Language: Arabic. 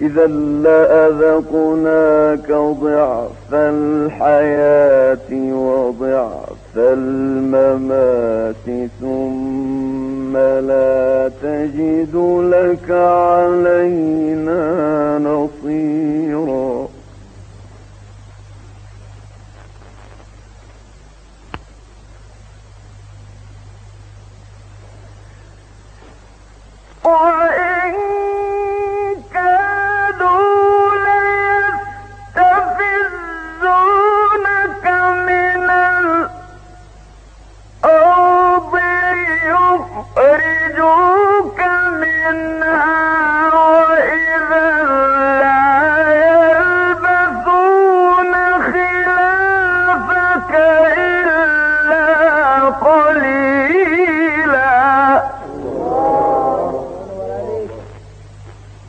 إذا لأذقناك ضعف الحياة وضعف الممات ثم لا تجد لك علينا